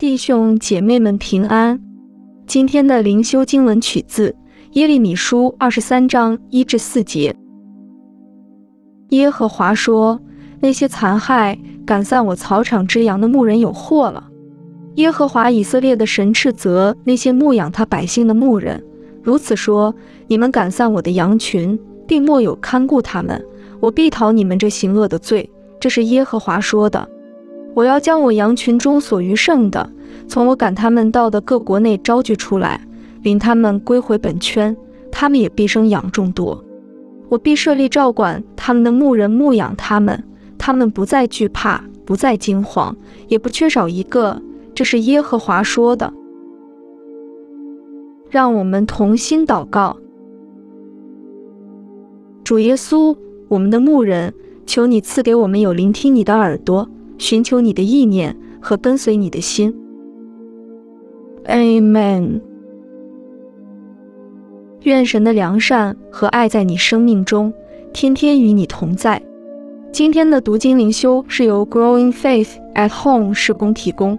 弟兄姐妹们平安。今天的灵修经文取自耶利米书二十三章一至四节。耶和华说：“那些残害赶散我草场之羊的牧人有祸了。”耶和华以色列的神斥责那些牧养他百姓的牧人，如此说：“你们赶散我的羊群，并莫有看顾他们，我必讨你们这行恶的罪。”这是耶和华说的。我要将我羊群中所余剩的，从我赶他们到的各国内招聚出来，领他们归回本圈，他们也必生养众多。我必设立照管他们的牧人牧养他们，他们不再惧怕，不再惊慌，也不缺少一个。这是耶和华说的。让我们同心祷告，主耶稣，我们的牧人，求你赐给我们有聆听你的耳朵。寻求你的意念和跟随你的心。Amen。愿神的良善和爱在你生命中，天天与你同在。今天的读经灵修是由 Growing Faith at Home 施工提供。